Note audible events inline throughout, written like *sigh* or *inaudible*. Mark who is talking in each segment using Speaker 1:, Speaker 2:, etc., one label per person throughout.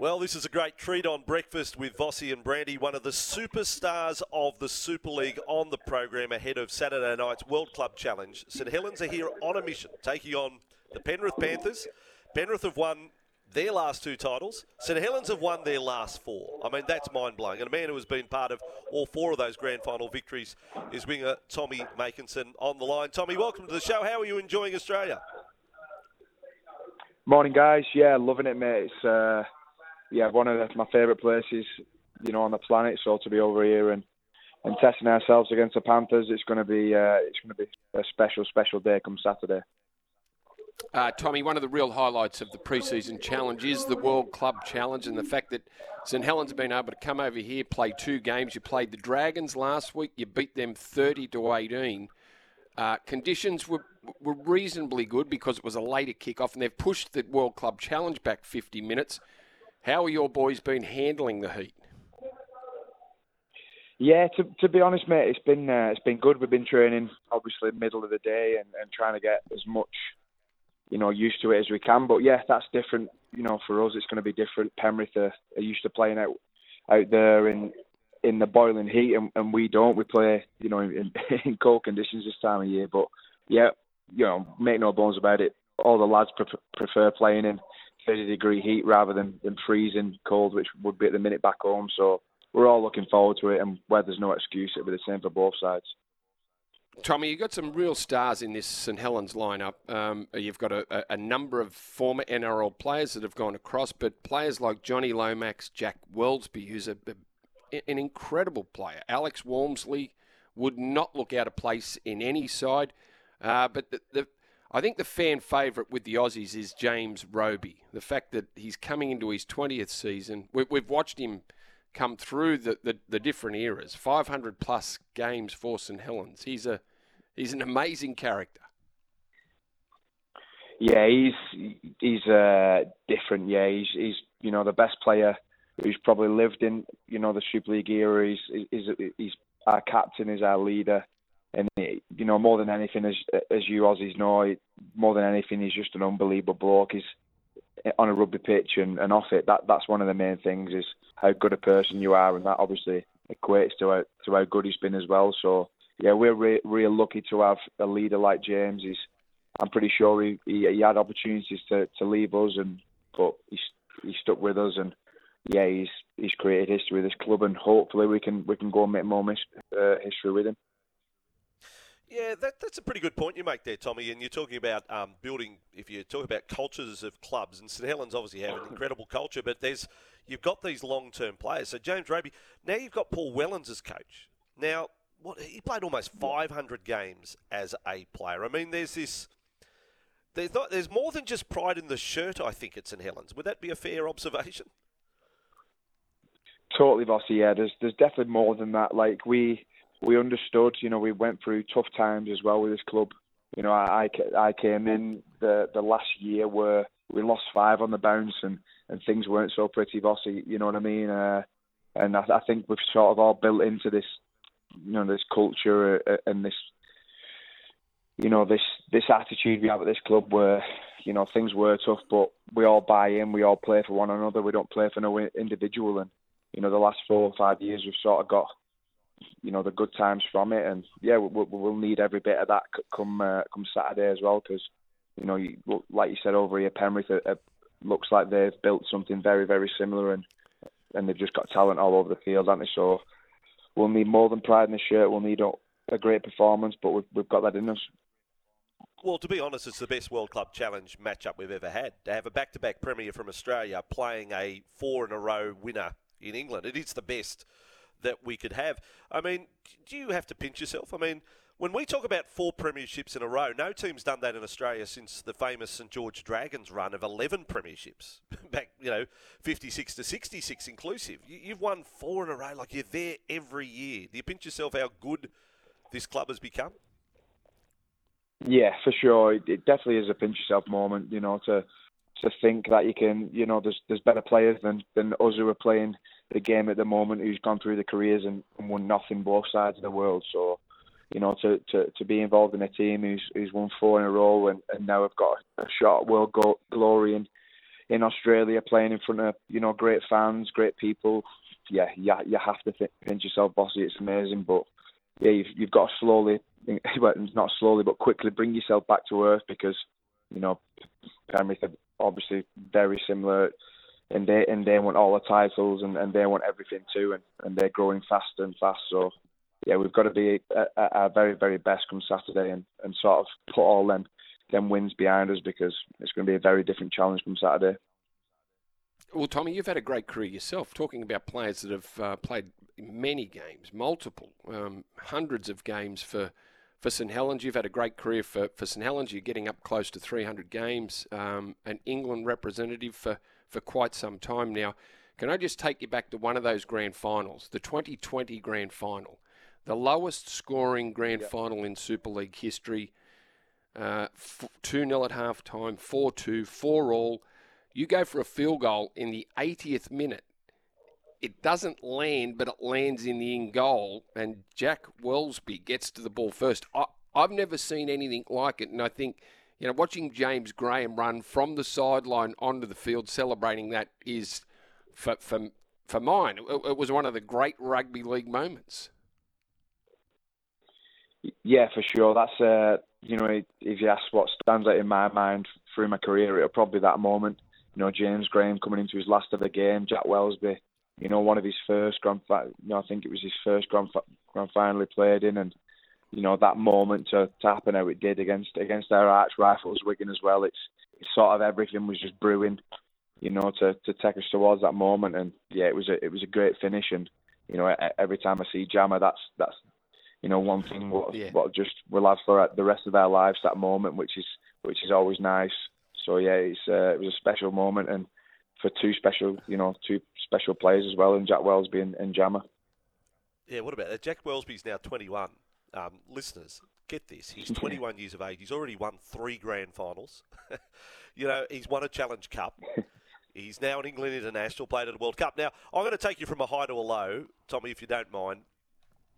Speaker 1: Well, this is a great treat on breakfast with Vossi and Brandy, one of the superstars of the Super League on the program ahead of Saturday night's World Club Challenge. St Helens are here on a mission, taking on the Penrith Panthers. Penrith have won their last two titles. St Helens have won their last four. I mean, that's mind blowing. And a man who has been part of all four of those grand final victories is winger Tommy Makinson on the line. Tommy, welcome to the show. How are you enjoying Australia?
Speaker 2: Morning, guys. Yeah, loving it, mate. It's uh, yeah, one of the, my favourite places, you know, on the planet. So to be over here and and testing ourselves against the Panthers, it's going to be uh, it's going to be a special, special day come Saturday.
Speaker 3: Uh, Tommy, one of the real highlights of the preseason challenge is the World Club Challenge and the fact that St Helens have been able to come over here, play two games. You played the Dragons last week, you beat them 30 to 18. Uh, conditions were, were reasonably good because it was a later kickoff, and they've pushed the World Club Challenge back 50 minutes. How are your boys been handling the heat?
Speaker 2: Yeah, to to be honest, mate, it's been uh, it's been good. We've been training obviously middle of the day and, and trying to get as much, you know, used to it as we can. But yeah, that's different. You know, for us, it's going to be different. Penrith are, are used to playing out out there in in the boiling heat, and, and we don't. We play, you know, in, *laughs* in cold conditions this time of year. But yeah, you know, make no bones about it. All the lads pre- prefer playing in 30 degree heat rather than, than freezing cold, which would be at the minute back home. So we're all looking forward to it, and where there's no excuse, it'll be the same for both sides.
Speaker 3: Tommy, you've got some real stars in this St Helens lineup. Um, you've got a, a, number of former NRL players that have gone across, but players like Jonny Lomax, Jack Welsby, who's a, a, an incredible player. Alex Walmsley would not look out of place in any side. Uh, but the, the, I think the fan favourite with the Aussies is James Roby. The fact that he's coming into his 20th season, we, have watched him come through the, the, the, different eras 500 plus games for St Helens. He's, a, he's an amazing character.
Speaker 2: Yeah, he's he's uh, different. Yeah, he's he's you know the best player who's probably lived in you know the Super League era. He's he's, he's our captain, is our leader and you know more than anything, as as you Aussies know, more than anything, he's just an unbelievable bloke. He's on a rugby pitch and, and off it. That that's one of the main things is how good a person you are, and that obviously equates to how to how good he's been as well. So yeah, we're re- real lucky to have a leader like James. He's I'm pretty sure he, he, he had opportunities to, to leave us, and but he's he stuck with us, and yeah, he's he's created history with this club, and hopefully we can we can go and make more mis- uh, history with him.
Speaker 1: Yeah, that, that's a pretty good point you make there, Tommy. And you're talking about um, building. If you talk about cultures of clubs, and St Helens obviously have an *coughs* incredible culture, but there's you've got these long-term players. So James Roby. Now you've got Paul Wellens as coach. Now, what he played almost 500 games as a player. I mean, there's this. There's not. There's more than just pride in the shirt. I think at St Helens. Would that be a fair observation?
Speaker 2: Totally, Vossi. Yeah, there's there's definitely more than that. Like we we understood. You know, we went through tough times as well with this club. You know, I I came in the the last year where we lost five on the bounce and and things weren't so pretty, Vossi. You know what I mean? Uh, and I, I think we've sort of all built into this, you know, this culture uh, and this, you know, this this attitude we have at this club where, you know, things were tough, but we all buy in, we all play for one another, we don't play for no individual. And you know, the last four or five years we've sort of got you know the good times from it, and yeah, we'll, we'll need every bit of that come uh, come Saturday as well, because you know, you, like you said over here, Penrith looks like they've built something very very similar, and and they've just got talent all over the field, haven't they? So we'll need more than pride in the shirt. We'll need a, a great performance, but we've, we've got that in us.
Speaker 1: Well, to be honest, it's the best World Club Challenge matchup we've ever had. To have a back-to-back premier from Australia playing a four-in-a-row winner in England, it is the best that we could have. I mean, do you have to pinch yourself? I mean, When we talk about four premierships in a row, no team's done that in Australia since the famous St George Dragons run of 11 premierships, *laughs* back, you know, 56 to 66 inclusive. You've won four in a row, like you're there every year. Do you pinch yourself how good this club has become?
Speaker 2: Yeah, for sure. It definitely is a pinch yourself moment, you know, to to think that you can, you know, there's there's better players than than us who are playing the game at the moment, who's gone through the careers and, and won nothing both sides of the world. So you know, to, to, to be involved in a team who's who's won four in a row and, and now have got a shot at world go- glory in in Australia, playing in front of you know great fans, great people. Yeah, you, you have to th- pinch yourself, Vossi. It's amazing, but yeah, you've, you've got to slowly, *laughs* well, not slowly, but quickly bring yourself back to earth because you know Penrith are obviously very similar. And they and they want all the titles and, and they want everything too and, and they're growing faster and faster. so yeah, we've got to be at our very, very best come Saturday and, and sort of put all them them wins behind us because it's going to be a very different challenge come Saturday.
Speaker 3: Well, Tommy, you've had a great career yourself. Talking about players that have uh, played many games, multiple, um, hundreds of games for for St Helens. You've had a great career for, for St Helens. You're getting up close to 300 games, um, an England representative for, for quite some time now. Can I just take you back to one of those grand finals, the 2020 grand final? the lowest scoring grand yep. final in Super League history. Uh, 2 0 at half time, 4 2, 4 all. You go for a field goal in the 80th minute. It doesn't land, but it lands in the in goal, and Jack Welsby gets to the ball first. I, I've never seen anything like it, and I think, you know, watching James Graham run from the sideline onto the field celebrating that is, for, for, for mine, it, it was one of the great rugby league moments.
Speaker 2: Yeah, for sure. That's uh, you know, if you ask what stands out in my mind through my career, it'll probably that moment. You know, James Graham coming into his last ever game, Jack Welsby. You know, one of his first grand, you know, I think it was his first grand grand final he played in, and you know that moment to, to happen how it did against against our arch rivals Wigan as well. It's, it's sort of everything was just brewing, you know, to to take us towards that moment, and yeah, it was a it was a great finish, and you know, every time I see Jammer, that's that's you know, one thing what yeah. what just we'll have for the rest of our lives that moment, which is which is always nice. So yeah, it's uh, it was a special moment and for two special, you know, two special players as well, and Jack Welsby and, and Jammer.
Speaker 1: Yeah, what about that? Jack Welsby's now 21. Um, listeners, get this: he's 21 years of age. He's already won three grand finals. *laughs* you know, he's won a Challenge Cup. *laughs* He's now an England international, played at a World Cup. Now, I'm going to take you from a high to a low, Tommy, if you don't mind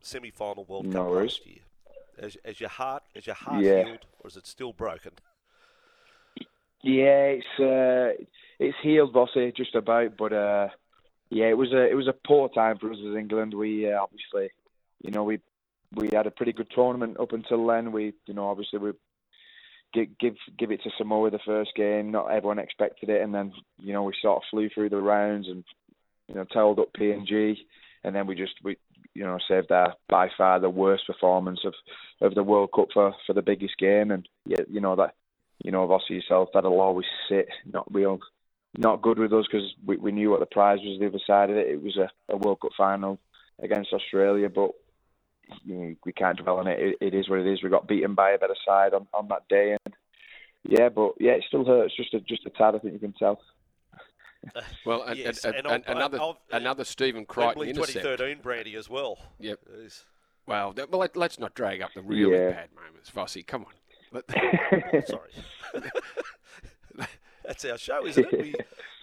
Speaker 1: semi-final World no Cup worries. last year. As, as your heart, is your heart yeah. healed, or is it still broken?
Speaker 2: Yeah, it's uh, it's healed, Vossi, just about. But uh, yeah, it was a it was a poor time for us as England. We uh, obviously, you know, we we had a pretty good tournament up until then. We, you know, obviously we give give give it to Samoa the first game. Not everyone expected it, and then you know we sort of flew through the rounds and you know tailed up PNG, and then we just we you know, saved our by far the worst performance of, of the World Cup for, for the biggest game. And yeah, you know that, you know, obviously yourself that'll always sit not real, not good with us because we, we knew what the prize was the other side of it. It was a, a World Cup final against Australia, but you know, we can't dwell on it. it. It is what it is. We got beaten by a better side on, on that day, and yeah, but yeah, it still hurts just a just a tad. I think you can tell. *laughs*
Speaker 3: Well, yes, and, and, and another uh, another Stephen Crichton intercept.
Speaker 1: 2013 Brandy as well.
Speaker 3: Yep. Well, well, let, us not drag up the really yeah. bad moments, Vossi. Come on. *laughs* *laughs*
Speaker 1: Sorry. That's our show, isn't it? We,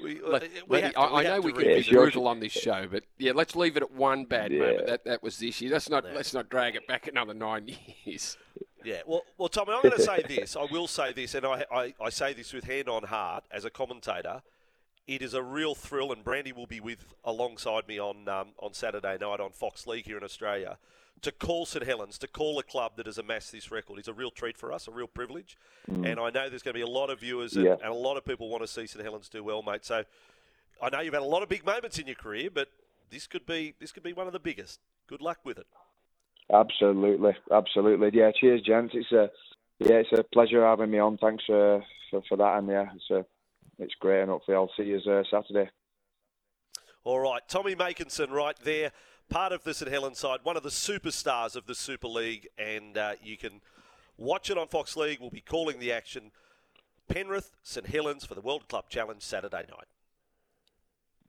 Speaker 1: *laughs* we, uh, let, we
Speaker 3: let, to, I, I know we can be brutal on this show, but yeah, let's leave it at one bad yeah. moment. That that was this year. Let's not no. let's not drag it back another nine *laughs* years.
Speaker 1: Yeah, well, well, Tommy, I'm going *laughs* to say this. I will say this, and I, I, I say this with hand on heart as a commentator it is a real thrill, and Brandy will be with alongside me on um, on Saturday night on Fox League here in Australia. To call St Helens, to call a club that has amassed this record, is a real treat for us, a real privilege. Mm. And I know there's going to be a lot of viewers and, yeah. and a lot of people want to see St Helens do well, mate. So I know you've had a lot of big moments in your career, but this could be this could be one of the biggest. Good luck with it.
Speaker 2: Absolutely, absolutely. Yeah, cheers, gents. It's a yeah, it's a pleasure having me on. Thanks for for, for that, and yeah, it's a it's great, and hopefully I'll see you uh, Saturday.
Speaker 1: All right, Tommy Makinson right there. Part of the St Helens side, one of the superstars of the Super League, and uh, you can watch it on Fox League. We'll be calling the action. Penrith, St Helens for the World Club Challenge Saturday night.